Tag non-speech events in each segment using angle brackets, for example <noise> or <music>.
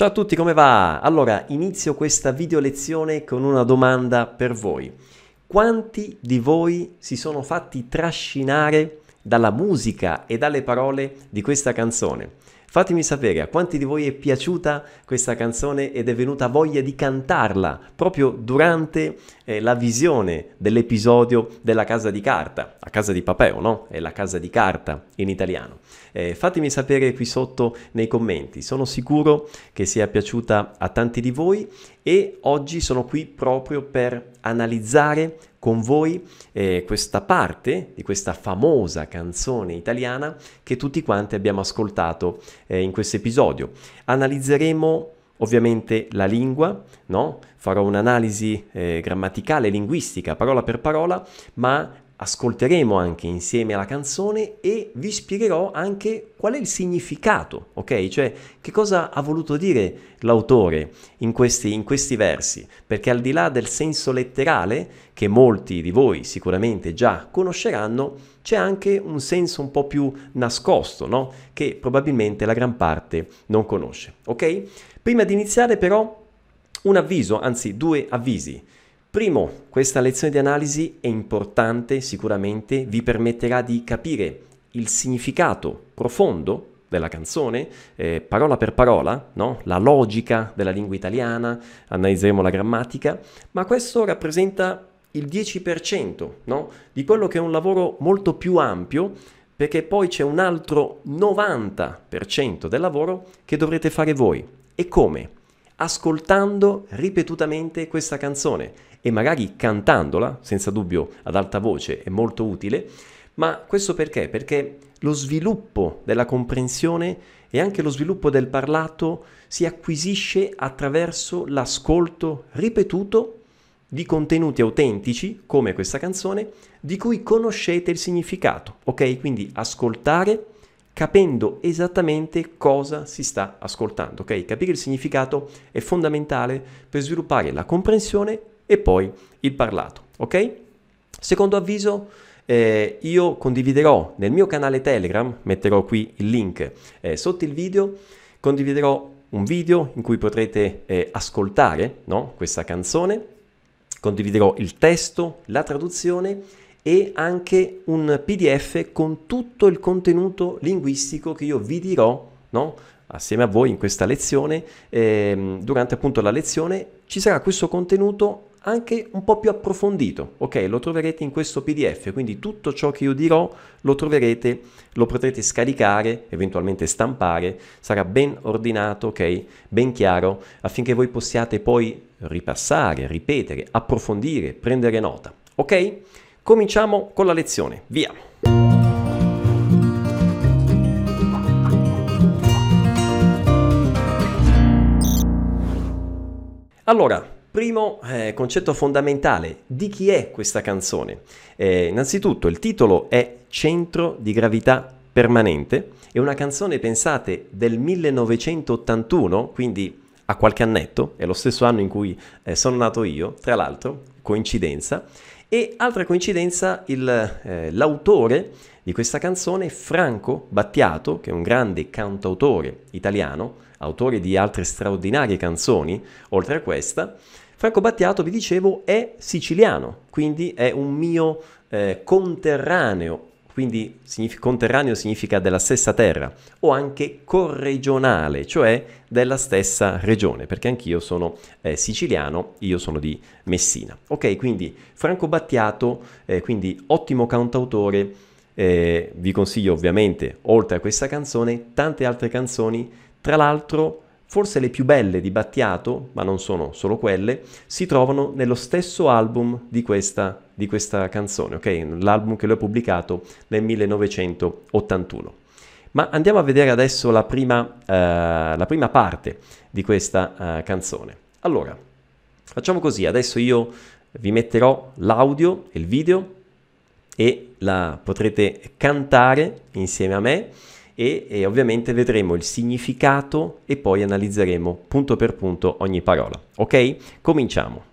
Ciao a tutti, come va? Allora, inizio questa video lezione con una domanda per voi. Quanti di voi si sono fatti trascinare dalla musica e dalle parole di questa canzone? Fatemi sapere a quanti di voi è piaciuta questa canzone ed è venuta voglia di cantarla proprio durante eh, la visione dell'episodio della casa di carta, a casa di Papeo, no? È la casa di carta in italiano. Eh, fatemi sapere qui sotto nei commenti, sono sicuro che sia piaciuta a tanti di voi e oggi sono qui proprio per analizzare con voi eh, questa parte di questa famosa canzone italiana che tutti quanti abbiamo ascoltato eh, in questo episodio. Analizzeremo ovviamente la lingua, no? farò un'analisi eh, grammaticale, linguistica, parola per parola, ma ascolteremo anche insieme alla canzone e vi spiegherò anche qual è il significato, ok? Cioè che cosa ha voluto dire l'autore in questi, in questi versi, perché al di là del senso letterale, che molti di voi sicuramente già conosceranno, c'è anche un senso un po' più nascosto, no? Che probabilmente la gran parte non conosce, ok? Prima di iniziare però un avviso, anzi due avvisi. Primo, questa lezione di analisi è importante, sicuramente vi permetterà di capire il significato profondo della canzone, eh, parola per parola, no? la logica della lingua italiana, analizzeremo la grammatica, ma questo rappresenta il 10% no? di quello che è un lavoro molto più ampio, perché poi c'è un altro 90% del lavoro che dovrete fare voi. E come? Ascoltando ripetutamente questa canzone e magari cantandola, senza dubbio ad alta voce è molto utile, ma questo perché? Perché lo sviluppo della comprensione e anche lo sviluppo del parlato si acquisisce attraverso l'ascolto ripetuto di contenuti autentici, come questa canzone, di cui conoscete il significato, ok? Quindi ascoltare capendo esattamente cosa si sta ascoltando, ok? Capire il significato è fondamentale per sviluppare la comprensione e poi il parlato, ok? Secondo avviso, eh, io condividerò nel mio canale Telegram, metterò qui il link eh, sotto il video, condividerò un video in cui potrete eh, ascoltare no? questa canzone, condividerò il testo, la traduzione e anche un PDF con tutto il contenuto linguistico che io vi dirò no? assieme a voi in questa lezione. Eh, durante appunto la lezione ci sarà questo contenuto anche un po' più approfondito, ok? Lo troverete in questo PDF, quindi tutto ciò che io dirò lo troverete, lo potrete scaricare, eventualmente stampare, sarà ben ordinato, ok? Ben chiaro, affinché voi possiate poi ripassare, ripetere, approfondire, prendere nota, ok? Cominciamo con la lezione, via! Allora, Primo eh, concetto fondamentale, di chi è questa canzone? Eh, innanzitutto il titolo è Centro di gravità permanente, è una canzone, pensate, del 1981, quindi a qualche annetto, è lo stesso anno in cui eh, sono nato io, tra l'altro, coincidenza, e altra coincidenza, il, eh, l'autore di questa canzone, Franco Battiato, che è un grande cantautore italiano, autore di altre straordinarie canzoni, oltre a questa, Franco Battiato, vi dicevo, è siciliano, quindi è un mio eh, conterraneo, quindi signific- conterraneo significa della stessa terra, o anche corregionale, cioè della stessa regione, perché anch'io sono eh, siciliano, io sono di Messina. Ok, quindi Franco Battiato, eh, quindi ottimo cantautore, eh, vi consiglio ovviamente, oltre a questa canzone, tante altre canzoni, tra l'altro Forse le più belle di Battiato, ma non sono solo quelle, si trovano nello stesso album di questa, di questa canzone, ok? L'album che lui ha pubblicato nel 1981. Ma andiamo a vedere adesso la prima, uh, la prima parte di questa uh, canzone. Allora, facciamo così, adesso io vi metterò l'audio e il video e la potrete cantare insieme a me e, e ovviamente vedremo il significato e poi analizzeremo punto per punto ogni parola. Ok? Cominciamo.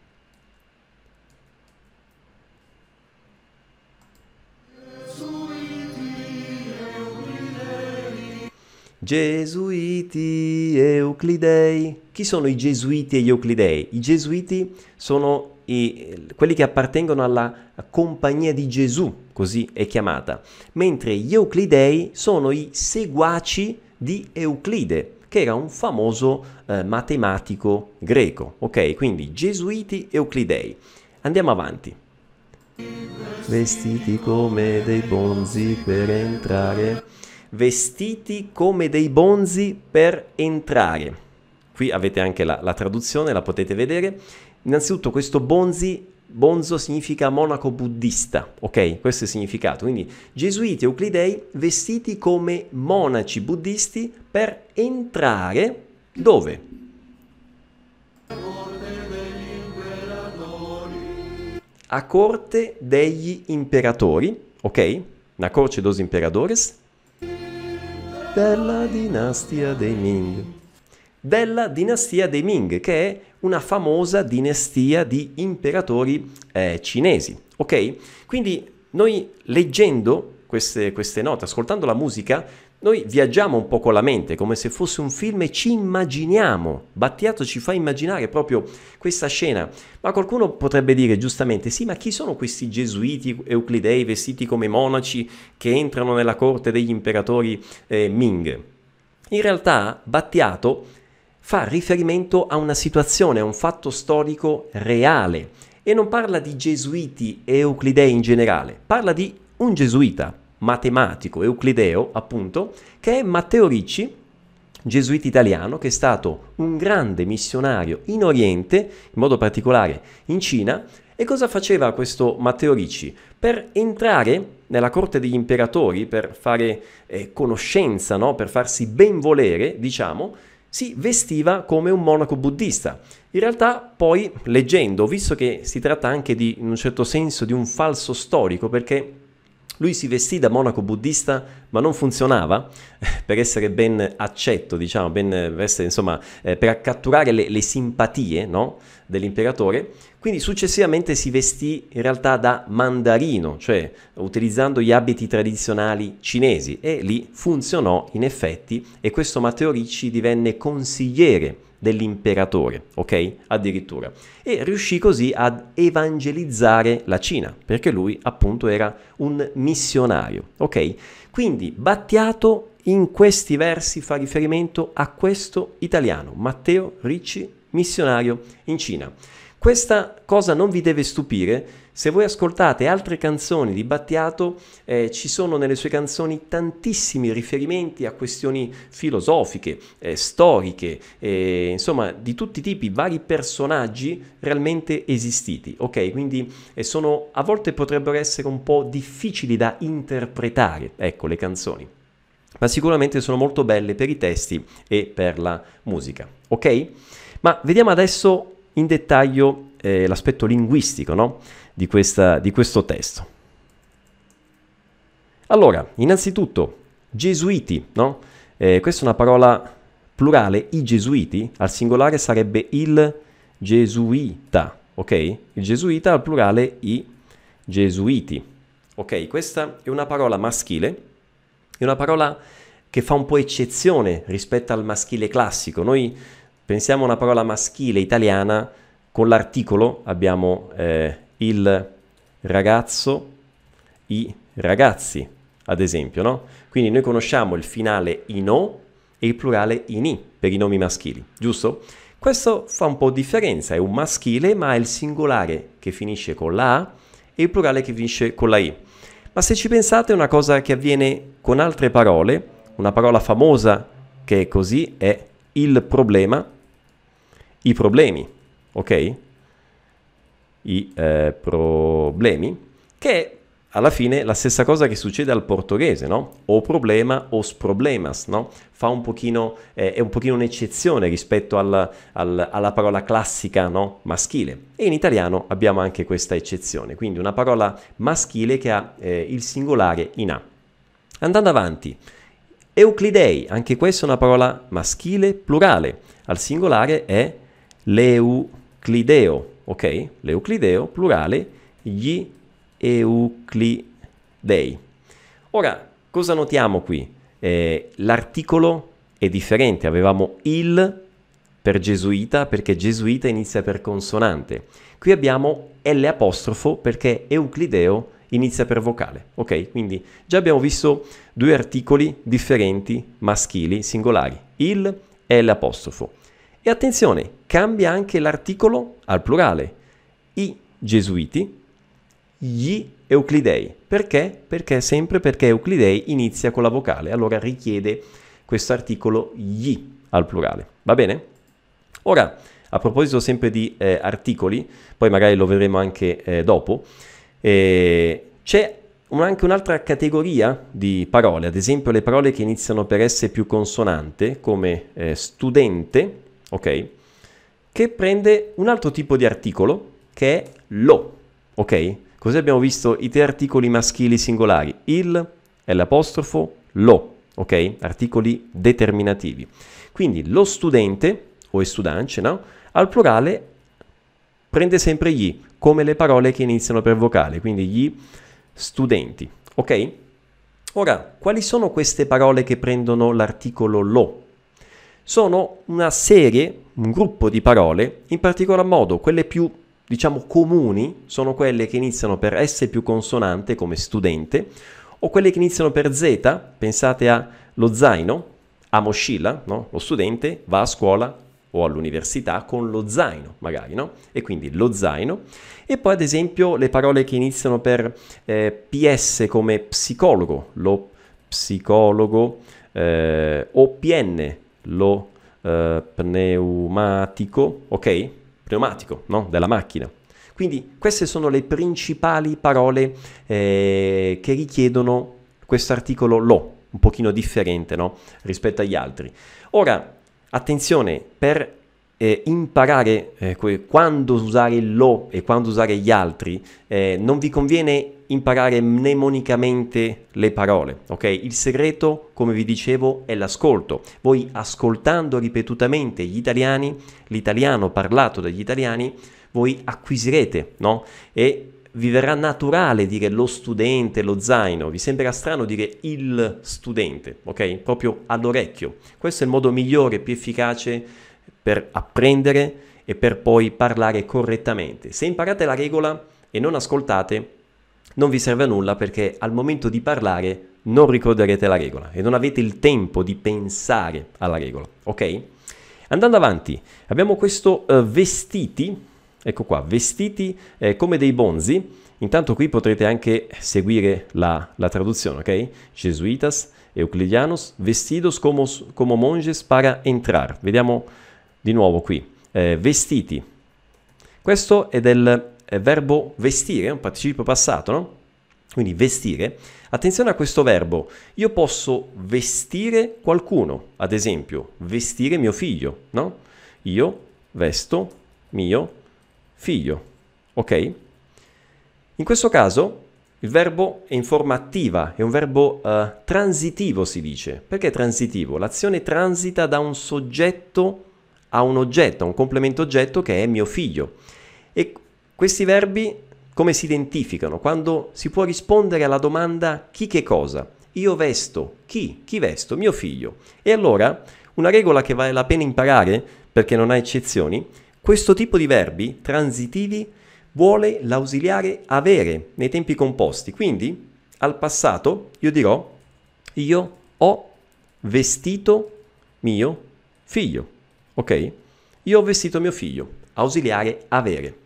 Gesuiti Euclidei. Chi sono i Gesuiti e gli Euclidei? I Gesuiti sono i, quelli che appartengono alla compagnia di Gesù, così è chiamata, mentre gli Euclidei sono i seguaci di Euclide, che era un famoso eh, matematico greco. Ok, quindi Gesuiti Euclidei. Andiamo avanti. Vestiti come dei bonzi per entrare. Vestiti come dei bonzi per entrare. Qui avete anche la, la traduzione, la potete vedere. Innanzitutto questo bonzi, bonzo significa monaco buddista, ok? Questo è il significato. Quindi gesuiti euclidei vestiti come monaci buddisti per entrare dove? A corte degli imperatori, ok? Na corte dos imperadores della dinastia dei Ming della dinastia dei Ming, che è una famosa dinastia di imperatori eh, cinesi. Ok? Quindi noi leggendo queste, queste note, ascoltando la musica, noi viaggiamo un po' con la mente, come se fosse un film e ci immaginiamo. Battiato ci fa immaginare proprio questa scena. Ma qualcuno potrebbe dire giustamente, sì, ma chi sono questi gesuiti euclidei vestiti come monaci che entrano nella corte degli imperatori eh, Ming? In realtà Battiato fa riferimento a una situazione, a un fatto storico reale e non parla di gesuiti e euclidei in generale, parla di un gesuita matematico euclideo, appunto, che è Matteo Ricci, gesuita italiano, che è stato un grande missionario in Oriente, in modo particolare in Cina. E cosa faceva questo Matteo Ricci? Per entrare nella corte degli imperatori, per fare eh, conoscenza, no? per farsi ben volere, diciamo, si vestiva come un monaco buddista. In realtà poi leggendo, visto che si tratta anche di, in un certo senso, di un falso storico, perché lui si vestì da monaco buddista, ma non funzionava per essere ben accetto, diciamo, ben, per, essere, insomma, eh, per catturare le, le simpatie no? dell'imperatore. Quindi successivamente si vestì in realtà da mandarino, cioè utilizzando gli abiti tradizionali cinesi e lì funzionò in effetti e questo Matteo Ricci divenne consigliere dell'imperatore, ok? Addirittura. E riuscì così ad evangelizzare la Cina, perché lui appunto era un missionario, ok? Quindi Battiato in questi versi fa riferimento a questo italiano, Matteo Ricci, missionario in Cina. Questa cosa non vi deve stupire, se voi ascoltate altre canzoni di Battiato, eh, ci sono nelle sue canzoni tantissimi riferimenti a questioni filosofiche, eh, storiche, eh, insomma di tutti i tipi, vari personaggi realmente esistiti. Ok, quindi eh, sono, a volte potrebbero essere un po' difficili da interpretare, ecco, le canzoni. Ma sicuramente sono molto belle per i testi e per la musica. Ok? Ma vediamo adesso in dettaglio eh, l'aspetto linguistico no? Di, questa, di questo testo. Allora, innanzitutto, gesuiti, no? Eh, questa è una parola plurale, i gesuiti, al singolare sarebbe il gesuita, ok? Il gesuita al plurale i gesuiti. Ok, questa è una parola maschile, è una parola che fa un po' eccezione rispetto al maschile classico. Noi pensiamo a una parola maschile italiana, con l'articolo abbiamo eh, il ragazzo, i ragazzi, ad esempio, no? Quindi noi conosciamo il finale in o e il plurale in i per i nomi maschili, giusto? Questo fa un po' differenza, è un maschile ma è il singolare che finisce con la A e il plurale che finisce con la I. Ma se ci pensate una cosa che avviene con altre parole, una parola famosa che è così è il problema, i problemi, ok? I eh, problemi, che alla fine la stessa cosa che succede al portoghese, no? O problema, os problemas, no? Fa un pochino, eh, è un pochino un'eccezione rispetto al, al, alla parola classica, no? Maschile. E in italiano abbiamo anche questa eccezione, quindi una parola maschile che ha eh, il singolare in A. Andando avanti, Euclidei, anche questa è una parola maschile plurale, al singolare è l'euclideo, ok? L'euclideo, plurale, gli euclidei. Ora, cosa notiamo qui? Eh, l'articolo è differente, avevamo il per gesuita perché gesuita inizia per consonante. Qui abbiamo L perché euclideo inizia per vocale, ok? Quindi già abbiamo visto due articoli differenti, maschili, singolari, il e l'apostrofo. E attenzione, cambia anche l'articolo al plurale. I gesuiti, gli euclidei. Perché? Perché sempre perché euclidei inizia con la vocale, allora richiede questo articolo gli al plurale. Va bene? Ora, a proposito sempre di eh, articoli, poi magari lo vedremo anche eh, dopo, eh, c'è un, anche un'altra categoria di parole, ad esempio le parole che iniziano per S più consonante, come eh, studente, ok? Che prende un altro tipo di articolo, che è lo, ok? Così abbiamo visto i tre articoli maschili singolari, il, l'apostrofo, lo, ok? Articoli determinativi. Quindi lo studente, o studante, no? Al plurale prende sempre gli, come le parole che iniziano per vocale, quindi gli studenti, ok? Ora, quali sono queste parole che prendono l'articolo lo? Sono una serie, un gruppo di parole, in particolar modo quelle più, diciamo, comuni sono quelle che iniziano per S più consonante, come studente, o quelle che iniziano per Z, pensate allo zaino, a moschilla, no? lo studente va a scuola o all'università con lo zaino, magari, no? E quindi lo zaino. E poi, ad esempio, le parole che iniziano per eh, PS come psicologo, lo psicologo, eh, o PN, lo eh, pneumatico, ok? Pneumatico, no? Della macchina. Quindi queste sono le principali parole eh, che richiedono questo articolo lo, un pochino differente no? rispetto agli altri. Ora, attenzione, per eh, imparare eh, quando usare lo e quando usare gli altri, eh, non vi conviene imparare mnemonicamente le parole, ok? Il segreto, come vi dicevo, è l'ascolto. Voi ascoltando ripetutamente gli italiani, l'italiano parlato dagli italiani, voi acquisirete, no? E vi verrà naturale dire lo studente, lo zaino, vi sembrerà strano dire il studente, ok? Proprio all'orecchio. Questo è il modo migliore, più efficace per apprendere e per poi parlare correttamente. Se imparate la regola e non ascoltate, non vi serve a nulla perché al momento di parlare non ricorderete la regola e non avete il tempo di pensare alla regola, ok? Andando avanti, abbiamo questo uh, vestiti, Ecco qua, vestiti eh, come dei bonzi. Intanto qui potrete anche seguire la, la traduzione, ok? Jesuitas, Euclidianos, vestidos como, como monjes para entrar. Vediamo di nuovo qui. Eh, vestiti. Questo è del eh, verbo vestire, un participio passato, no? Quindi vestire. Attenzione a questo verbo. Io posso vestire qualcuno, ad esempio, vestire mio figlio, no? Io vesto mio figlio. Ok? In questo caso il verbo è in forma attiva, è un verbo uh, transitivo si dice. Perché transitivo? L'azione transita da un soggetto a un oggetto, a un complemento oggetto che è mio figlio. Questi verbi come si identificano? Quando si può rispondere alla domanda chi che cosa? Io vesto chi? Chi vesto? Mio figlio. E allora una regola che vale la pena imparare perché non ha eccezioni questo tipo di verbi transitivi vuole l'ausiliare avere nei tempi composti. Quindi al passato io dirò io ho vestito mio figlio. Ok? Io ho vestito mio figlio. Ausiliare avere.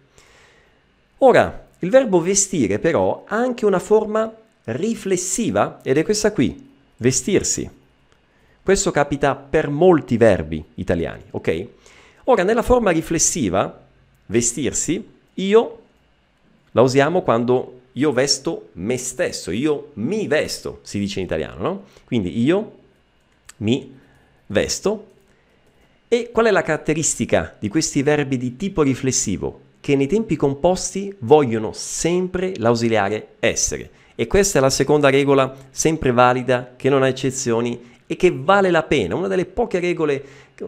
Ora, il verbo vestire però ha anche una forma riflessiva ed è questa qui, vestirsi. Questo capita per molti verbi italiani, ok? Ora, nella forma riflessiva, vestirsi, io la usiamo quando io vesto me stesso, io mi vesto, si dice in italiano, no? Quindi io mi vesto. E qual è la caratteristica di questi verbi di tipo riflessivo? Che nei tempi composti vogliono sempre l'ausiliare essere. E questa è la seconda regola sempre valida, che non ha eccezioni e che vale la pena, una delle poche regole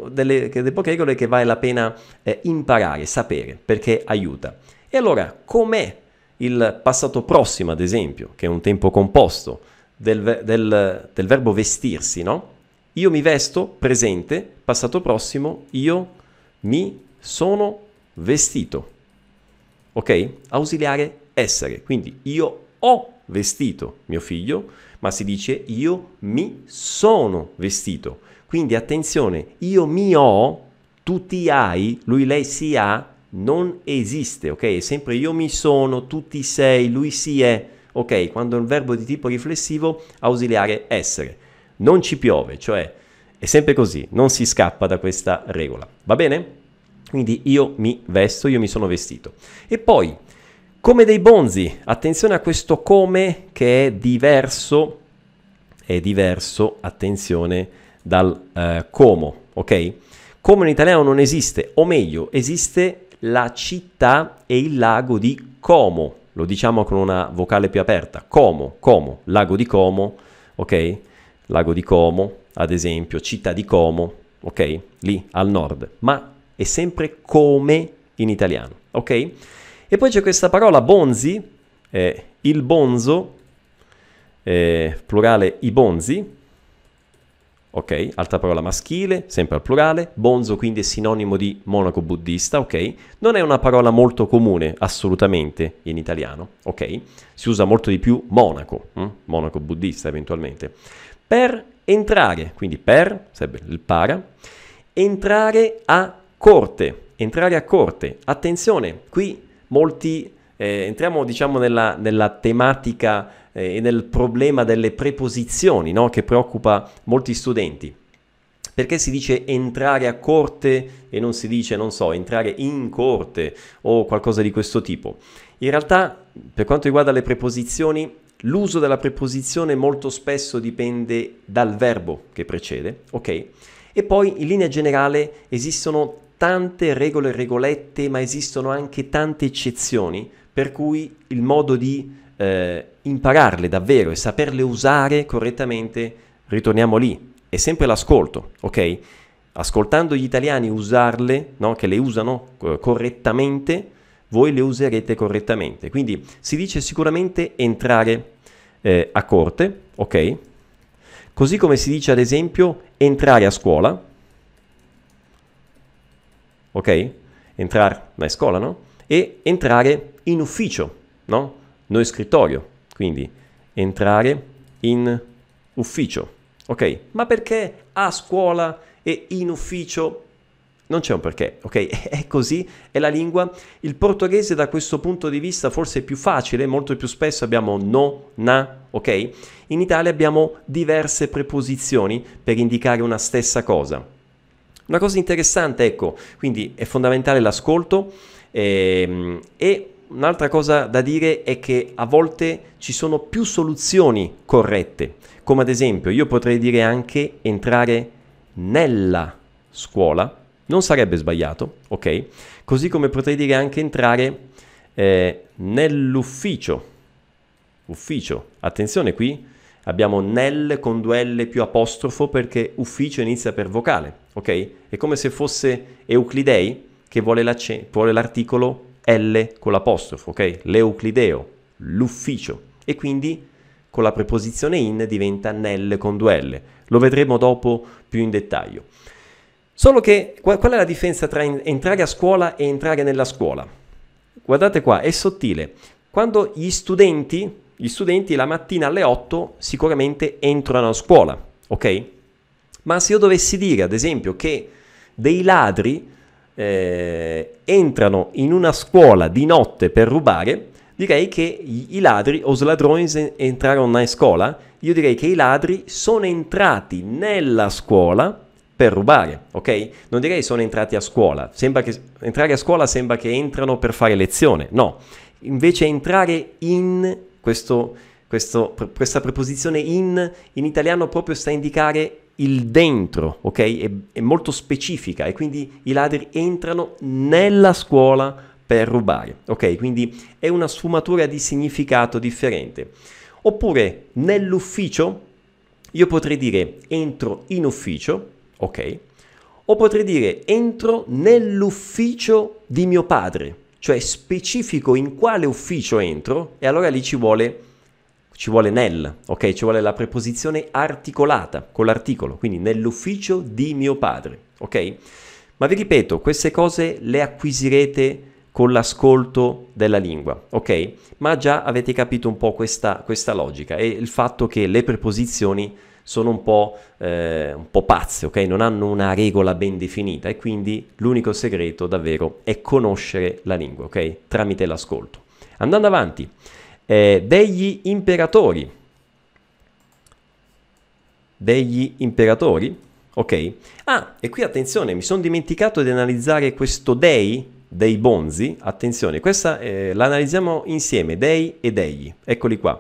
delle, delle poche regole che vale la pena eh, imparare, sapere, perché aiuta. E allora, com'è il passato prossimo, ad esempio, che è un tempo composto del, del, del verbo vestirsi, no? io mi vesto, presente, passato prossimo, io mi sono vestito. Ok? Ausiliare essere. Quindi io ho vestito mio figlio, ma si dice io mi sono vestito. Quindi attenzione, io mi ho, tu ti hai, lui lei si ha, non esiste, ok? È sempre io mi sono, tu ti sei, lui si è, ok? Quando è un verbo di tipo riflessivo, ausiliare essere. Non ci piove, cioè è sempre così, non si scappa da questa regola, va bene? Quindi io mi vesto, io mi sono vestito. E poi, come dei bonzi, attenzione a questo come che è diverso, è diverso, attenzione, dal eh, como, ok? Come in italiano non esiste, o meglio, esiste la città e il lago di Como, lo diciamo con una vocale più aperta, Como, Como, lago di Como, ok? Lago di Como, ad esempio, città di Como, ok? Lì al nord, ma è sempre come in italiano, ok? E poi c'è questa parola bonzi, eh, il bonzo, eh, plurale i bonzi, ok? Altra parola maschile, sempre al plurale, bonzo quindi è sinonimo di monaco buddista, ok? Non è una parola molto comune assolutamente in italiano, ok? Si usa molto di più monaco, hm? monaco buddista eventualmente. Per entrare, quindi per, sarebbe il para, entrare a corte, entrare a corte. Attenzione, qui molti, eh, entriamo diciamo nella, nella tematica eh, e nel problema delle preposizioni, no? che preoccupa molti studenti. Perché si dice entrare a corte e non si dice, non so, entrare in corte o qualcosa di questo tipo? In realtà, per quanto riguarda le preposizioni, l'uso della preposizione molto spesso dipende dal verbo che precede, ok? E poi in linea generale esistono tante regole e regolette, ma esistono anche tante eccezioni, per cui il modo di eh, impararle davvero e saperle usare correttamente, ritorniamo lì, è sempre l'ascolto, ok? Ascoltando gli italiani usarle, no? che le usano eh, correttamente, voi le userete correttamente. Quindi si dice sicuramente entrare eh, a corte, ok? Così come si dice ad esempio entrare a scuola, ok? Entrare a scuola, no? E entrare in ufficio, no? Noi scrittorio, quindi entrare in ufficio, ok? Ma perché a scuola e in ufficio non c'è un perché, ok? <laughs> È così, è la lingua. Il portoghese da questo punto di vista forse è più facile, molto più spesso abbiamo no, na, ok? In Italia abbiamo diverse preposizioni per indicare una stessa cosa. Una cosa interessante, ecco, quindi è fondamentale l'ascolto ehm, e un'altra cosa da dire è che a volte ci sono più soluzioni corrette, come ad esempio io potrei dire anche entrare nella scuola, non sarebbe sbagliato, ok? Così come potrei dire anche entrare eh, nell'ufficio. Ufficio, attenzione qui, abbiamo nel con due L più apostrofo perché ufficio inizia per vocale, ok? È come se fosse Euclidei che vuole, vuole l'articolo L con l'apostrofo, ok? L'Euclideo, l'ufficio. E quindi con la preposizione in diventa nel con due L. Lo vedremo dopo più in dettaglio. Solo che qual, qual è la differenza tra in, entrare a scuola e entrare nella scuola? Guardate qua, è sottile. Quando gli studenti, gli studenti la mattina alle 8 sicuramente entrano a scuola, ok? Ma se io dovessi dire, ad esempio, che dei ladri eh, entrano in una scuola di notte per rubare, direi che i, ladri, os ladrões entrarono na scuola, io direi che i ladri sono entrati nella scuola per rubare, ok? Non direi sono entrati a scuola, sembra che entrare a scuola sembra che entrano per fare lezione, no, invece entrare in questo, questo, questa preposizione in in italiano proprio sta a indicare il dentro, ok? È, è molto specifica e quindi i ladri entrano nella scuola per rubare, ok? Quindi è una sfumatura di significato differente. Oppure nell'ufficio io potrei dire entro in ufficio, ok? O potrei dire entro nell'ufficio di mio padre, cioè specifico in quale ufficio entro e allora lì ci vuole, ci vuole nel, ok? Ci vuole la preposizione articolata con l'articolo, quindi nell'ufficio di mio padre, ok? Ma vi ripeto, queste cose le acquisirete con l'ascolto della lingua, ok? Ma già avete capito un po' questa, questa logica e il fatto che le preposizioni sono un po', eh, un po' pazze, ok? Non hanno una regola ben definita e quindi l'unico segreto davvero è conoscere la lingua, ok? Tramite l'ascolto. Andando avanti, eh, degli imperatori. Degli imperatori, ok? Ah, e qui attenzione, mi sono dimenticato di analizzare questo dei dei bonzi, attenzione, questa eh, la analizziamo insieme, dei e degli, eccoli qua.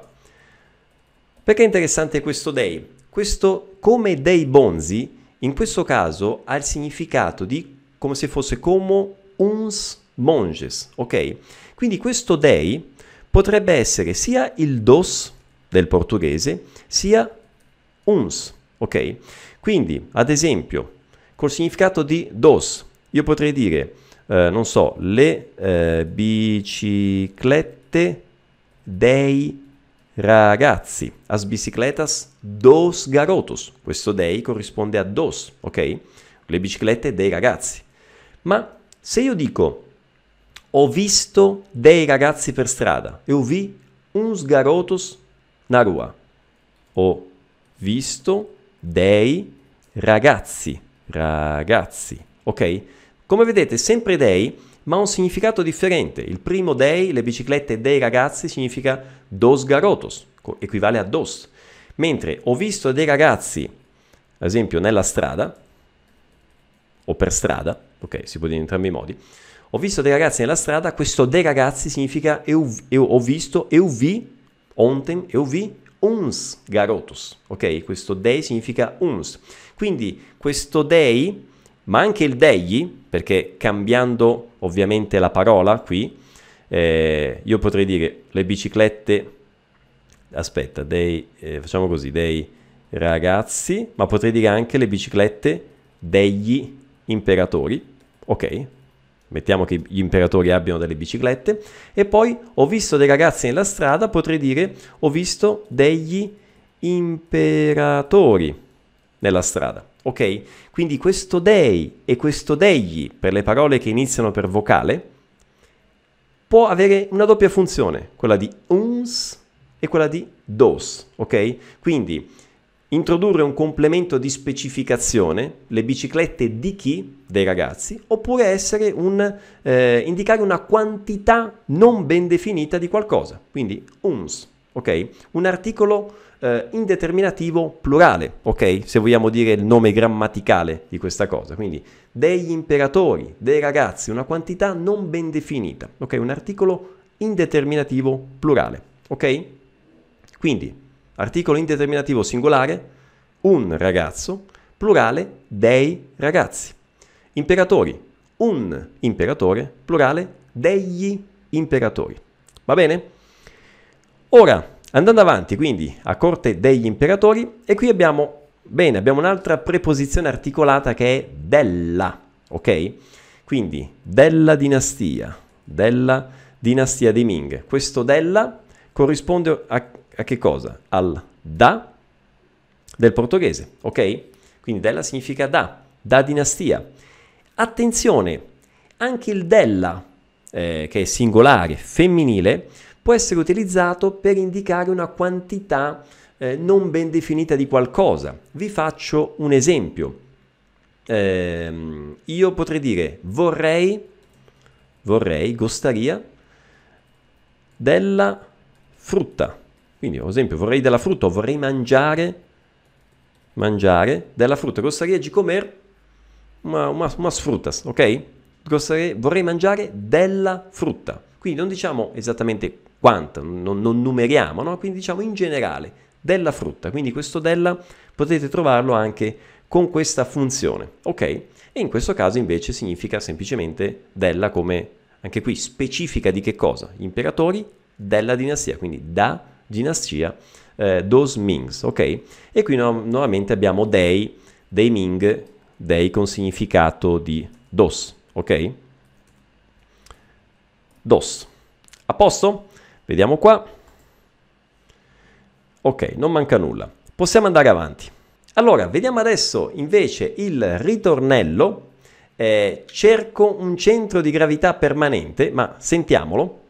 Perché è interessante questo dei? Questo come dei bonzi, in questo caso ha il significato di come se fosse come uns monges, ok? Quindi questo dei potrebbe essere sia il dos del portoghese, sia uns, ok? Quindi, ad esempio, col significato di dos, io potrei dire eh, non so, le eh, biciclette dei ragazzi. As bicicletas dos garotos. Questo dei corrisponde a dos, ok? Le biciclette dei ragazzi. Ma se io dico ho visto dei ragazzi per strada, eu vi uns garotos na rua. Ho visto dei ragazzi, ragazzi, ok? Come vedete, sempre dei, ma ha un significato differente. Il primo dei, le biciclette dei ragazzi, significa dos garotos, equivale a dos. Mentre ho visto dei ragazzi, ad esempio nella strada, o per strada, ok, si può dire in entrambi i modi, ho visto dei ragazzi nella strada, questo dei ragazzi significa eu, eu ho visto, eu vi, ontem, eu vi uns garotos, ok? Questo dei significa uns. Quindi questo dei ma anche il degli, perché cambiando ovviamente la parola qui, eh, io potrei dire le biciclette, aspetta, dei, eh, facciamo così, dei ragazzi, ma potrei dire anche le biciclette degli imperatori, ok? Mettiamo che gli imperatori abbiano delle biciclette e poi ho visto dei ragazzi nella strada, potrei dire ho visto degli imperatori nella strada. Ok? Quindi questo dei e questo degli per le parole che iniziano per vocale può avere una doppia funzione, quella di uns e quella di dos, ok? Quindi introdurre un complemento di specificazione, le biciclette di chi? Dei ragazzi, oppure essere un, eh, indicare una quantità non ben definita di qualcosa, quindi uns, ok? Un articolo eh, indeterminativo plurale, ok? Se vogliamo dire il nome grammaticale di questa cosa. Quindi degli imperatori, dei ragazzi, una quantità non ben definita, ok? Un articolo indeterminativo plurale, ok? Quindi articolo indeterminativo singolare, un ragazzo, plurale dei ragazzi. Imperatori, un imperatore, plurale degli imperatori. Va bene? Ora, Andando avanti quindi a corte degli imperatori e qui abbiamo, bene, abbiamo un'altra preposizione articolata che è della, ok? Quindi della dinastia, della dinastia dei Ming. Questo della corrisponde a, a che cosa? Al da del portoghese, ok? Quindi della significa da, da dinastia. Attenzione, anche il della, eh, che è singolare, femminile, può essere utilizzato per indicare una quantità eh, non ben definita di qualcosa. Vi faccio un esempio. Eh, io potrei dire vorrei, vorrei, gostaria della frutta. Quindi, ad esempio, vorrei della frutta o vorrei mangiare, mangiare della frutta. Gostaria di comer uma, uma, umas frutas, ok? Gostaria, vorrei mangiare della frutta. Quindi non diciamo esattamente quanto, non, non numeriamo, no? quindi diciamo in generale della frutta, quindi questo della potete trovarlo anche con questa funzione, ok? E in questo caso invece significa semplicemente della come anche qui specifica di che cosa? Gli imperatori della dinastia, quindi da dinastia eh, dos Mings, ok? E qui no, nuovamente abbiamo dei, dei Ming, dei con significato di dos, ok? Dos. A posto? Vediamo qua. Ok, non manca nulla. Possiamo andare avanti. Allora, vediamo adesso invece il ritornello. Eh, cerco un centro di gravità permanente, ma sentiamolo.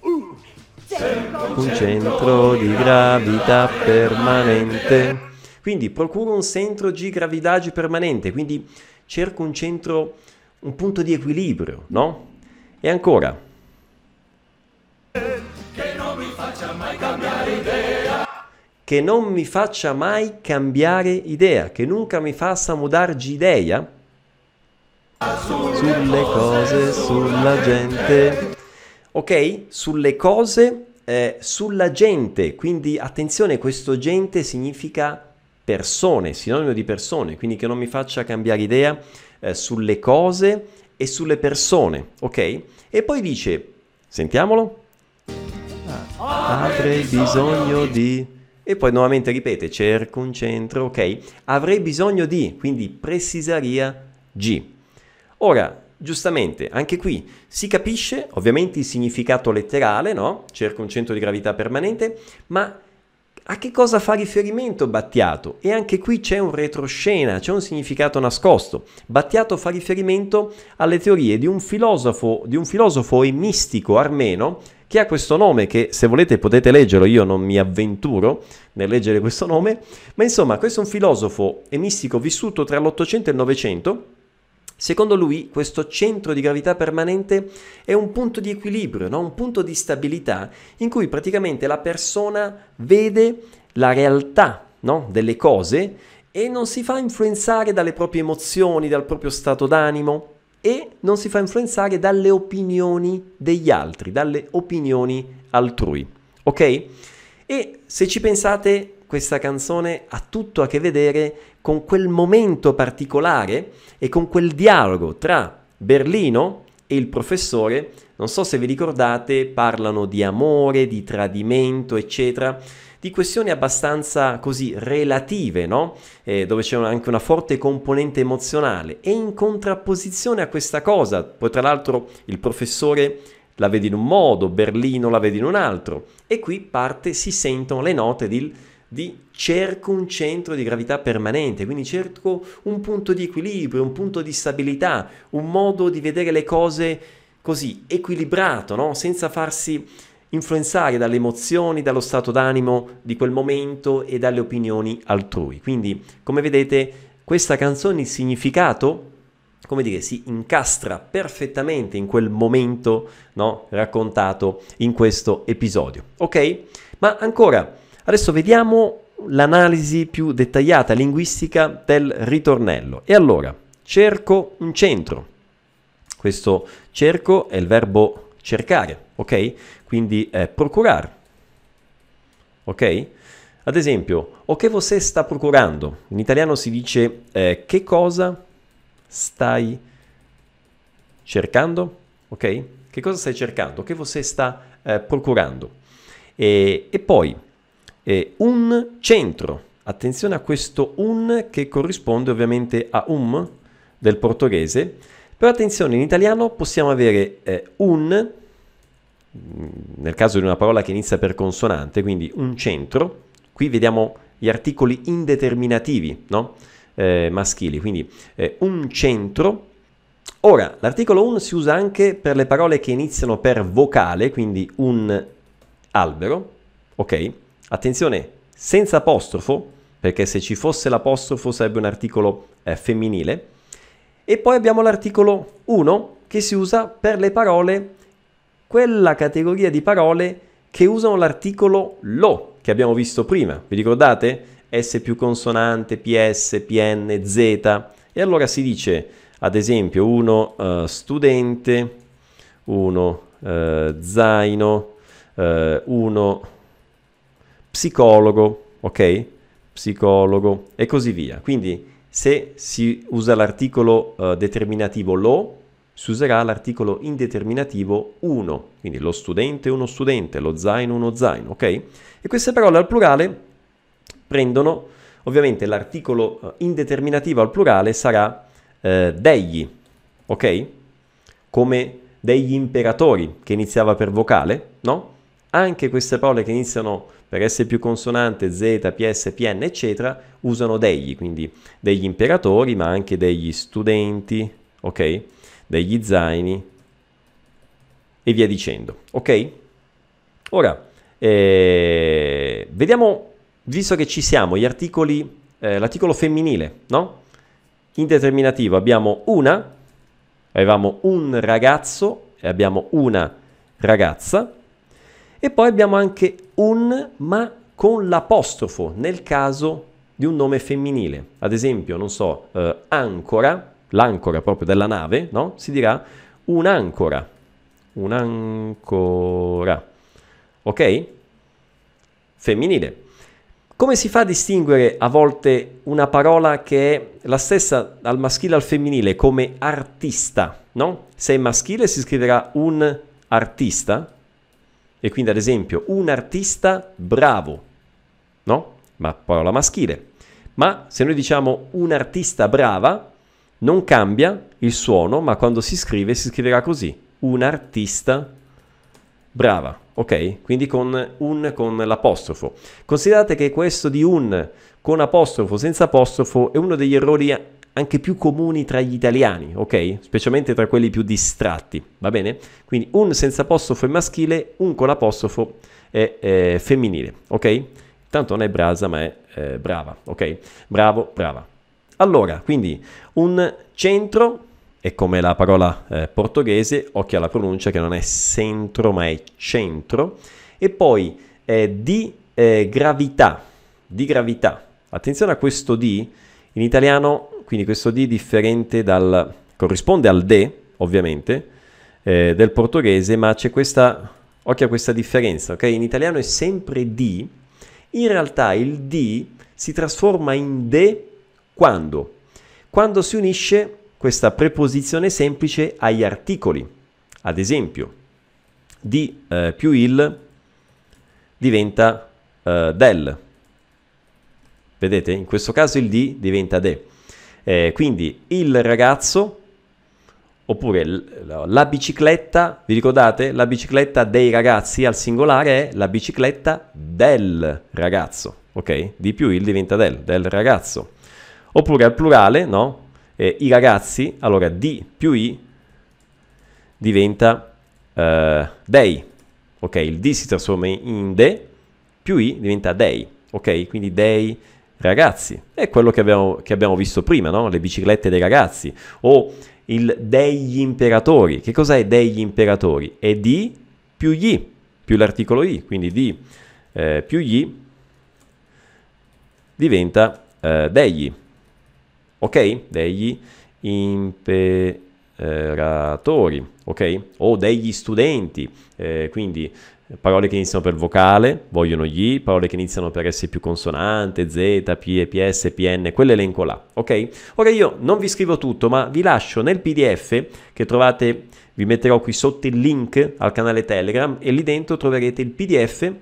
Un centro di gravità permanente. Quindi procuro un centro di gravidade permanente, quindi cerco un centro, un punto di equilibrio, no? E ancora. Che non mi faccia mai cambiare idea, che nunca mi faccia mudare di idea. Sulle cose, sulla gente. Ok? Sulle cose, eh, sulla gente. Quindi attenzione, questo gente significa persone, sinonimo di persone, quindi che non mi faccia cambiare idea eh, sulle cose e sulle persone, ok? E poi dice, sentiamolo, avrei bisogno di... E poi nuovamente ripete, cerco un centro, ok? Avrei bisogno di, quindi precisaria G. Ora, giustamente, anche qui si capisce ovviamente il significato letterale, no? Cerco un centro di gravità permanente, ma a che cosa fa riferimento Battiato? E anche qui c'è un retroscena, c'è un significato nascosto. Battiato fa riferimento alle teorie di un filosofo, di un filosofo e mistico armeno che ha questo nome che se volete potete leggerlo, io non mi avventuro nel leggere questo nome, ma insomma questo è un filosofo e mistico vissuto tra l'Ottocento e il Novecento Secondo lui questo centro di gravità permanente è un punto di equilibrio, no? un punto di stabilità in cui praticamente la persona vede la realtà no? delle cose e non si fa influenzare dalle proprie emozioni, dal proprio stato d'animo e non si fa influenzare dalle opinioni degli altri, dalle opinioni altrui. Ok? E se ci pensate, questa canzone ha tutto a che vedere con quel momento particolare e con quel dialogo tra Berlino e il professore. Non so se vi ricordate, parlano di amore, di tradimento, eccetera di questioni abbastanza così relative, no? Eh, dove c'è anche una forte componente emozionale e in contrapposizione a questa cosa, poi tra l'altro il professore la vede in un modo, Berlino la vede in un altro e qui parte si sentono le note di di cerco un centro di gravità permanente, quindi cerco un punto di equilibrio, un punto di stabilità, un modo di vedere le cose così equilibrato, no? senza farsi influenzare dalle emozioni, dallo stato d'animo di quel momento e dalle opinioni altrui. Quindi, come vedete, questa canzone, il significato, come dire, si incastra perfettamente in quel momento no? raccontato in questo episodio. Ok? Ma ancora Adesso vediamo l'analisi più dettagliata linguistica del ritornello. E allora, cerco un centro. Questo cerco è il verbo cercare, ok? Quindi è procurare. Ok? Ad esempio, o che você sta procurando? In italiano si dice eh, che cosa stai cercando? Ok? Che cosa stai cercando? Che você sta eh, procurando? E, e poi eh, un centro. Attenzione a questo un che corrisponde ovviamente a um del portoghese, però attenzione, in italiano possiamo avere eh, un, nel caso di una parola che inizia per consonante, quindi un centro, qui vediamo gli articoli indeterminativi, no? eh, maschili, quindi eh, un centro. Ora, l'articolo un si usa anche per le parole che iniziano per vocale, quindi un albero, ok? Attenzione, senza apostrofo, perché se ci fosse l'apostrofo sarebbe un articolo eh, femminile. E poi abbiamo l'articolo 1 che si usa per le parole, quella categoria di parole che usano l'articolo lo che abbiamo visto prima. Vi ricordate? S più consonante, PS, PN, Z. E allora si dice, ad esempio, uno uh, studente, uno uh, zaino, uh, uno psicologo, ok? Psicologo e così via. Quindi se si usa l'articolo determinativo lo, si userà l'articolo indeterminativo uno, quindi lo studente uno studente, lo zaino uno zaino, ok? E queste parole al plurale prendono, ovviamente l'articolo uh, indeterminativo al plurale sarà uh, degli, ok? Come degli imperatori che iniziava per vocale, no? anche queste parole che iniziano per essere più consonante, Z, PS, PN, eccetera, usano degli, quindi degli imperatori, ma anche degli studenti, ok? Degli zaini e via dicendo, ok? Ora, eh, vediamo, visto che ci siamo, gli articoli, eh, l'articolo femminile, no? Indeterminativo abbiamo una, avevamo un ragazzo e abbiamo una ragazza, e poi abbiamo anche un ma con l'apostrofo nel caso di un nome femminile. Ad esempio, non so, eh, ancora, l'ancora proprio della nave, no? Si dirà un'ancora. Un'ancora. Ok? Femminile. Come si fa a distinguere a volte una parola che è la stessa al maschile al femminile come artista, no? Se è maschile si scriverà un artista e quindi ad esempio un artista bravo, no? Ma parola maschile. Ma se noi diciamo un artista brava, non cambia il suono, ma quando si scrive si scriverà così, un artista brava, ok? Quindi con un con l'apostrofo. Considerate che questo di un con apostrofo senza apostrofo è uno degli errori anche più comuni tra gli italiani, ok? Specialmente tra quelli più distratti, va bene? Quindi un senza apostrofo è maschile, un con l'apostrofo è eh, femminile, ok? Tanto non è brasa, ma è eh, brava, ok? Bravo, brava. Allora, quindi un centro è come la parola eh, portoghese, occhio alla pronuncia che non è centro ma è centro, e poi eh, di eh, gravità, di gravità. Attenzione a questo di, in italiano quindi questo D differente dal... corrisponde al D, ovviamente, eh, del portoghese, ma c'è questa... occhio a questa differenza, ok? In italiano è sempre D, in realtà il D si trasforma in D quando? Quando si unisce questa preposizione semplice agli articoli. Ad esempio, di eh, più il diventa eh, del. Vedete? In questo caso il di diventa de. Eh, quindi il ragazzo, oppure la bicicletta, vi ricordate? La bicicletta dei ragazzi al singolare è la bicicletta del ragazzo, ok? Di più il diventa del, del ragazzo. Oppure al plurale, no? Eh, I ragazzi, allora di più i diventa eh, dei, ok? Il di si trasforma in de, più i diventa dei, ok? Quindi dei ragazzi. È quello che abbiamo, che abbiamo visto prima, no? le biciclette dei ragazzi. O il degli imperatori. Che cos'è degli imperatori? È di più gli, più l'articolo i, quindi di eh, più gli diventa eh, degli. Ok? Degli imperatori, ok? O degli studenti, eh, quindi parole che iniziano per vocale, vogliono gli, parole che iniziano per S più consonante, Z, P, PS, PN, quell'elenco là, ok? Ora io non vi scrivo tutto, ma vi lascio nel PDF che trovate, vi metterò qui sotto il link al canale Telegram e lì dentro troverete il PDF,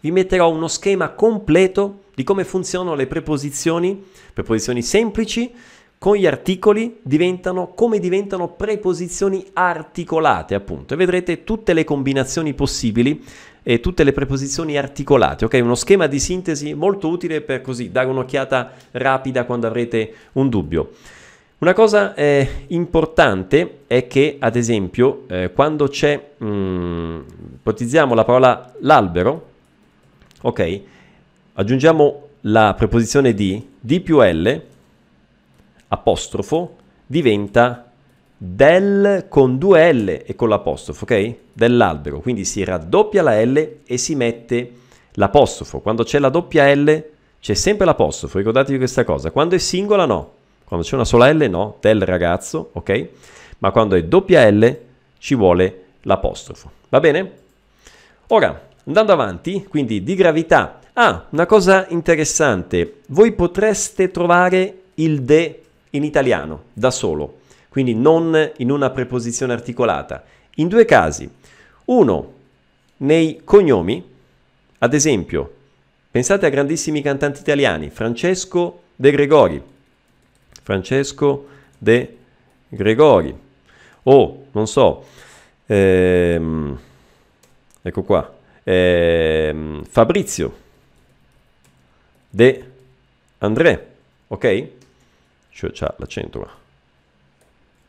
vi metterò uno schema completo di come funzionano le preposizioni, preposizioni semplici, con gli articoli diventano come diventano preposizioni articolate, appunto, e vedrete tutte le combinazioni possibili e tutte le preposizioni articolate, ok? Uno schema di sintesi molto utile per così dare un'occhiata rapida quando avrete un dubbio. Una cosa eh, importante è che, ad esempio, eh, quando c'è, mh, mm, ipotizziamo la parola l'albero, ok? Aggiungiamo la preposizione di, di più L, apostrofo diventa del con due L e con l'apostrofo, ok? Dell'albero, quindi si raddoppia la L e si mette l'apostrofo. Quando c'è la doppia L c'è sempre l'apostrofo, ricordatevi questa cosa. Quando è singola no, quando c'è una sola L no, del ragazzo, ok? Ma quando è doppia L ci vuole l'apostrofo. Va bene? Ora, andando avanti, quindi di gravità. Ah, una cosa interessante, voi potreste trovare il de in italiano, da solo, quindi non in una preposizione articolata. In due casi. Uno, nei cognomi, ad esempio, pensate a grandissimi cantanti italiani, Francesco De Gregori, Francesco De Gregori, o non so, ehm, ecco qua, eh, Fabrizio, De André, ok? Cioè c'ha l'accento qua.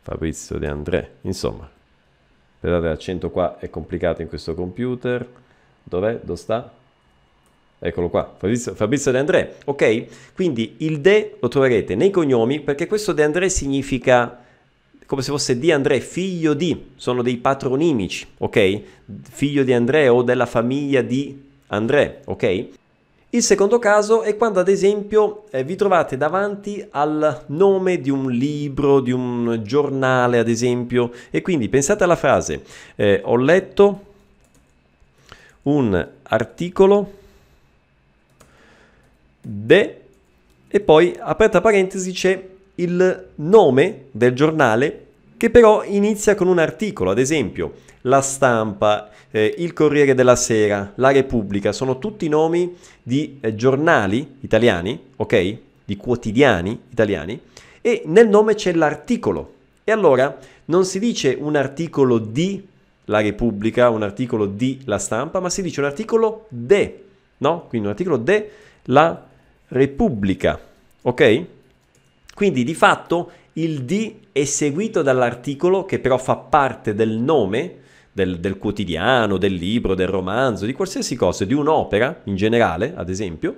Fabrizio De André, insomma. Vedete l'accento qua è complicato in questo computer. Dov'è? Dove sta? Eccolo qua, Fabrizio, Fabrizio De André. Ok? Quindi il De lo troverete nei cognomi perché questo De André significa come se fosse di André, figlio di, sono dei patronimici, ok? Figlio di André o della famiglia di André, ok? Il secondo caso è quando ad esempio eh, vi trovate davanti al nome di un libro, di un giornale ad esempio e quindi pensate alla frase eh, ho letto un articolo de e poi aperta parentesi c'è il nome del giornale che però inizia con un articolo, ad esempio La Stampa, eh, Il Corriere della Sera, La Repubblica, sono tutti nomi di eh, giornali italiani, ok? Di quotidiani italiani, e nel nome c'è l'articolo. E allora non si dice un articolo di La Repubblica, un articolo di La Stampa, ma si dice un articolo de, no? Quindi un articolo de La Repubblica, ok? Quindi di fatto il di è seguito dall'articolo che però fa parte del nome del, del, quotidiano, del libro, del romanzo, di qualsiasi cosa, di un'opera in generale, ad esempio,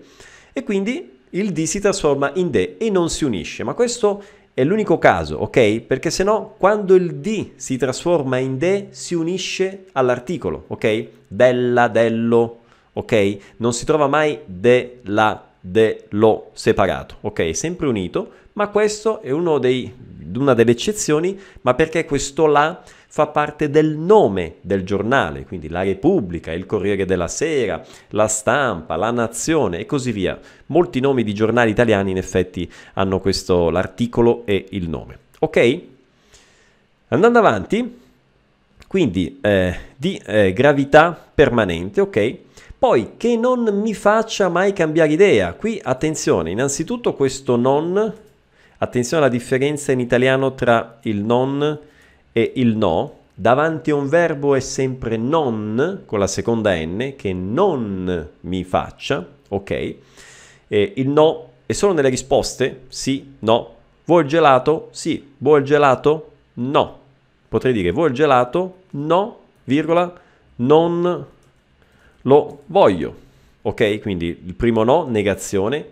e quindi il di si trasforma in de e non si unisce. Ma questo è l'unico caso, ok? Perché se no, quando il di si trasforma in de, si unisce all'articolo, ok? Della, dello, ok? Non si trova mai de, la, de, lo separato, ok? Sempre unito, ma questo è dei, una delle eccezioni, ma perché questo la fa parte del nome del giornale, quindi la Repubblica, il Corriere della Sera, la Stampa, la Nazione e così via. Molti nomi di giornali italiani in effetti hanno questo, l'articolo e il nome. Ok? Andando avanti, quindi eh, di eh, gravità permanente, ok? Poi che non mi faccia mai cambiare idea. Qui attenzione, innanzitutto questo non Attenzione alla differenza in italiano tra il non il no. Davanti a un verbo è sempre non con la seconda n che non mi faccia, ok? E il no è solo nelle risposte, sì, no. Vuoi il gelato? Sì. Vuoi il gelato? No. Potrei dire vuoi il gelato? No, virgola, non lo voglio. Ok? Quindi il primo no, negazione,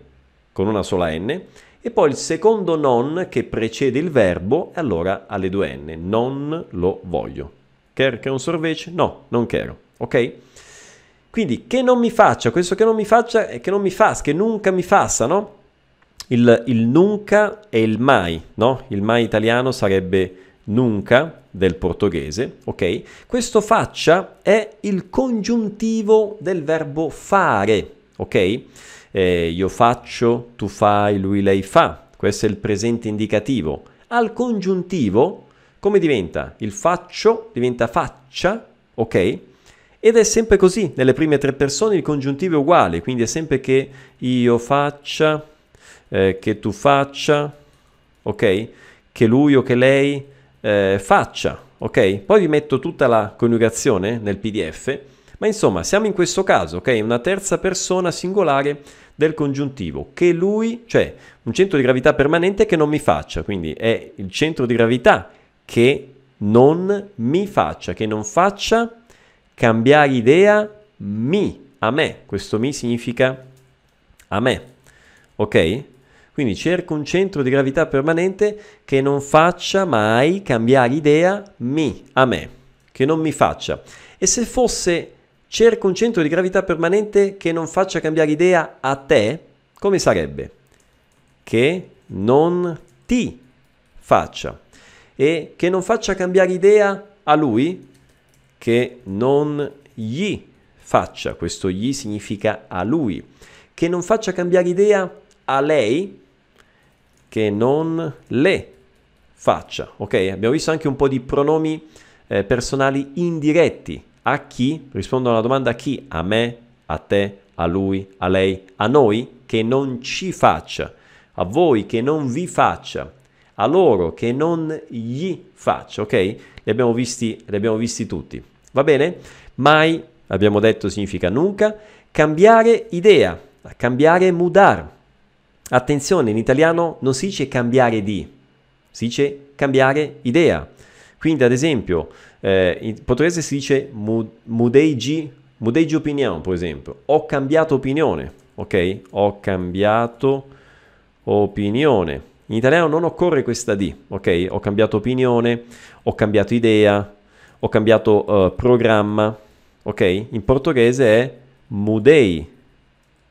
con una sola n e poi il secondo non che precede il verbo, e allora alle due n, non lo voglio. Quer che un sorvece? No, non quero, ok? Quindi che non mi faccia, questo che non mi faccia è che non mi fa, che nunca mi faccia, no? Il, il nunca e il mai, no? Il mai italiano sarebbe nunca del portoghese, ok? Questo faccia è il congiuntivo del verbo fare, ok? Eh, io faccio, tu fai, lui, lei fa. Questo è il presente indicativo. Al congiuntivo, come diventa? Il faccio diventa faccia, ok? Ed è sempre così, nelle prime tre persone il congiuntivo è uguale, quindi è sempre che io faccia, eh, che tu faccia, ok? Che lui o che lei eh, faccia, ok? Poi vi metto tutta la coniugazione nel PDF, ma insomma siamo in questo caso, ok? Una terza persona singolare del congiuntivo, che lui, cioè un centro di gravità permanente che non mi faccia, quindi è il centro di gravità che non mi faccia, che non faccia cambiare idea mi, a me. Questo mi significa a me, ok? Quindi cerco un centro di gravità permanente che non faccia mai cambiare idea mi, a me, che non mi faccia. E se fosse cerca un centro di gravità permanente che non faccia cambiare idea a te, come sarebbe? Che non ti faccia. E che non faccia cambiare idea a lui, che non gli faccia, questo gli significa a lui, che non faccia cambiare idea a lei, che non le faccia. Ok, abbiamo visto anche un po' di pronomi eh, personali indiretti a chi? Rispondo alla domanda a chi? A me, a te, a lui, a lei, a noi che non ci faccia, a voi che non vi faccia, a loro che non gli faccia, ok? Li abbiamo visti, li abbiamo visti tutti. Va bene? Mai abbiamo detto significa nunca, cambiare idea, cambiare mudar. Attenzione, in italiano non si dice cambiare di, si dice cambiare idea. Quindi ad esempio eh, in portoghese si dice mudei di, opinione, per esempio. Ho cambiato opinione, ok? Ho cambiato opinione. In italiano non occorre questa di, ok? Ho cambiato opinione, ho cambiato idea, ho cambiato uh, programma, ok? In portoghese è mudei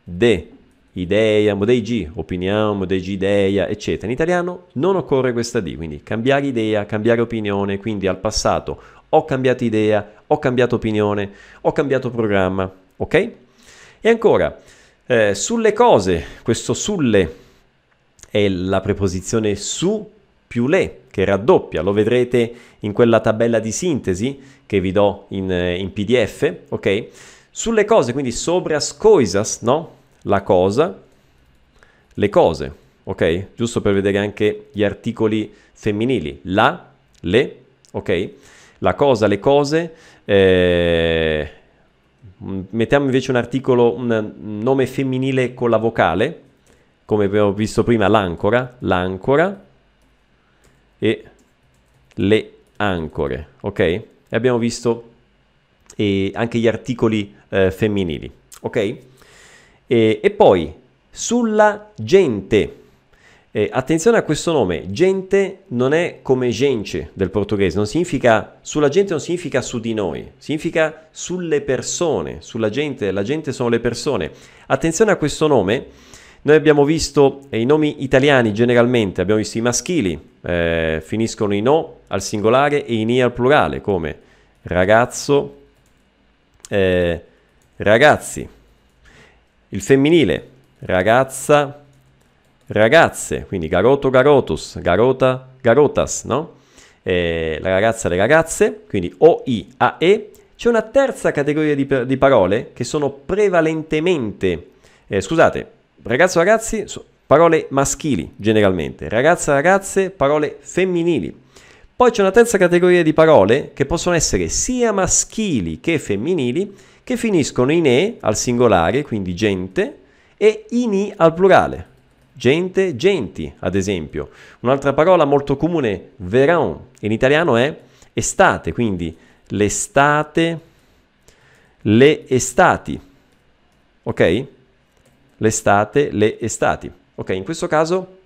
de idea, mudei G, opinione, mudei G idea, eccetera. In italiano non occorre questa D, quindi cambiare idea, cambiare opinione, quindi al passato ho cambiato idea, ho cambiato opinione, ho cambiato programma, ok? E ancora, eh, sulle cose, questo sulle è la preposizione su più le, che raddoppia, lo vedrete in quella tabella di sintesi che vi do in, eh, in PDF, ok? Sulle cose, quindi sopra coisas, no? La cosa, le cose, ok? Giusto per vedere anche gli articoli femminili, la, le, ok? La cosa, le cose, eh, mettiamo invece un articolo, un nome femminile con la vocale, come abbiamo visto prima, l'ancora, l'ancora e le ancore, ok? E abbiamo visto eh, anche gli articoli eh, femminili, ok? E, e, poi sulla gente. Eh, attenzione a questo nome, gente non è come gente del portoghese, non significa sulla gente non significa su di noi, significa sulle persone, sulla gente, la gente sono le persone. Attenzione a questo nome, noi abbiamo visto eh, i nomi italiani generalmente, abbiamo visto i maschili, eh, finiscono in O al singolare e in I al plurale, come ragazzo, eh, ragazzi. Il femminile, ragazza, ragazze, quindi garoto, garotus, garota, garotas, no? Eh, la ragazza, le ragazze, quindi O, I, A, E. C'è una terza categoria di, di parole che sono prevalentemente, eh, scusate, ragazzo ragazzi, parole maschili generalmente, ragazza ragazze, parole femminili. Poi c'è una terza categoria di parole che possono essere sia maschili che femminili, che finiscono in e al singolare, quindi gente, e in i al plurale. Gente, genti, ad esempio. Un'altra parola molto comune, verão, in italiano è estate, quindi l'estate, le estati. Ok? l'estate, le estati. Ok, in questo caso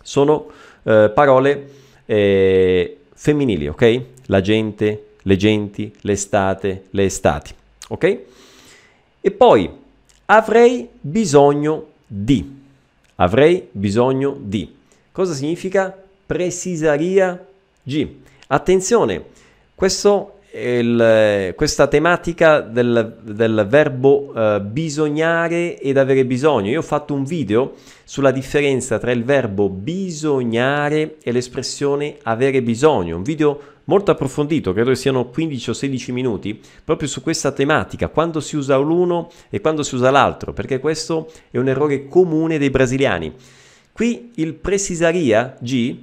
sono eh, parole eh, femminili, ok? La gente, le genti, l'estate, le estati, ok? E poi avrei bisogno di. Avrei bisogno di. Cosa significa precisaria G? Attenzione, il, questa tematica del, del verbo uh, bisognare ed avere bisogno. Io ho fatto un video sulla differenza tra il verbo bisognare e l'espressione avere bisogno, un video molto approfondito, credo che siano 15 o 16 minuti, proprio su questa tematica, quando si usa l'uno e quando si usa l'altro, perché questo è un errore comune dei brasiliani. Qui il precisaria, G,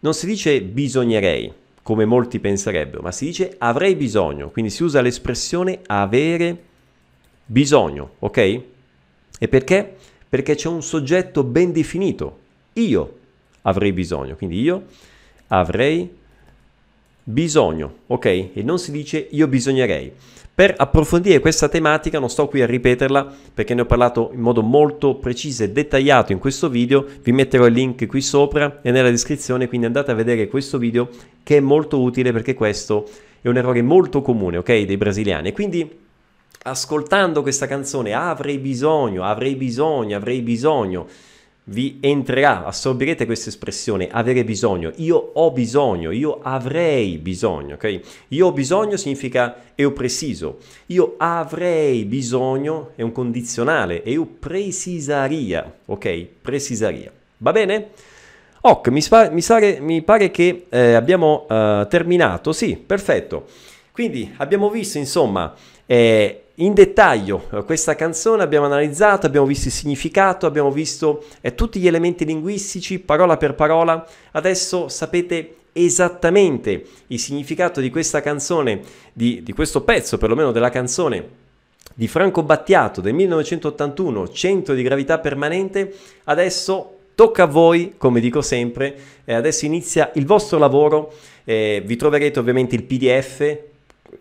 non si dice bisognerei, come molti penserebbero, ma si dice avrei bisogno, quindi si usa l'espressione avere bisogno, ok? E perché? Perché c'è un soggetto ben definito, io avrei bisogno, quindi io avrei bisogno, ok? E non si dice io bisognerei. Per approfondire questa tematica non sto qui a ripeterla perché ne ho parlato in modo molto preciso e dettagliato in questo video, vi metterò il link qui sopra e nella descrizione, quindi andate a vedere questo video che è molto utile perché questo è un errore molto comune, ok, dei brasiliani. Quindi ascoltando questa canzone avrei bisogno, avrei bisogno, avrei bisogno vi entrerà, assorbirete questa espressione, avere bisogno. Io ho bisogno, io avrei bisogno, ok? Io ho bisogno significa eu preciso. Io avrei bisogno è un condizionale, eu precisaria, ok? Precisaria. Va bene? Ok, mi, spa- mi, sare- mi pare che eh, abbiamo uh, terminato. Sì, perfetto. Quindi abbiamo visto, insomma, eh, in dettaglio eh, questa canzone, abbiamo analizzato, abbiamo visto il significato, abbiamo visto eh, tutti gli elementi linguistici, parola per parola. Adesso sapete esattamente il significato di questa canzone, di, di questo pezzo perlomeno della canzone di Franco Battiato del 1981, Centro di gravità permanente, adesso tocca a voi, come dico sempre, e adesso inizia il vostro lavoro, eh, vi troverete ovviamente il PDF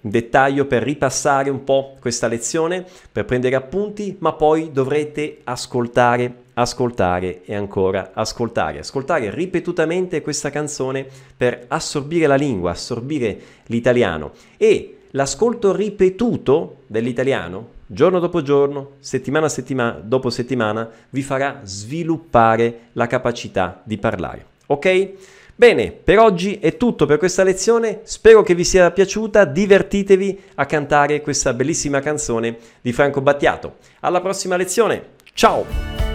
dettaglio per ripassare un po' questa lezione, per prendere appunti, ma poi dovrete ascoltare, ascoltare e ancora ascoltare, ascoltare ripetutamente questa canzone per assorbire la lingua, assorbire l'italiano e l'ascolto ripetuto dell'italiano, giorno dopo giorno, settimana settima- dopo settimana, vi farà sviluppare la capacità di parlare. Ok? Bene, per oggi è tutto per questa lezione, spero che vi sia piaciuta, divertitevi a cantare questa bellissima canzone di Franco Battiato. Alla prossima lezione, ciao!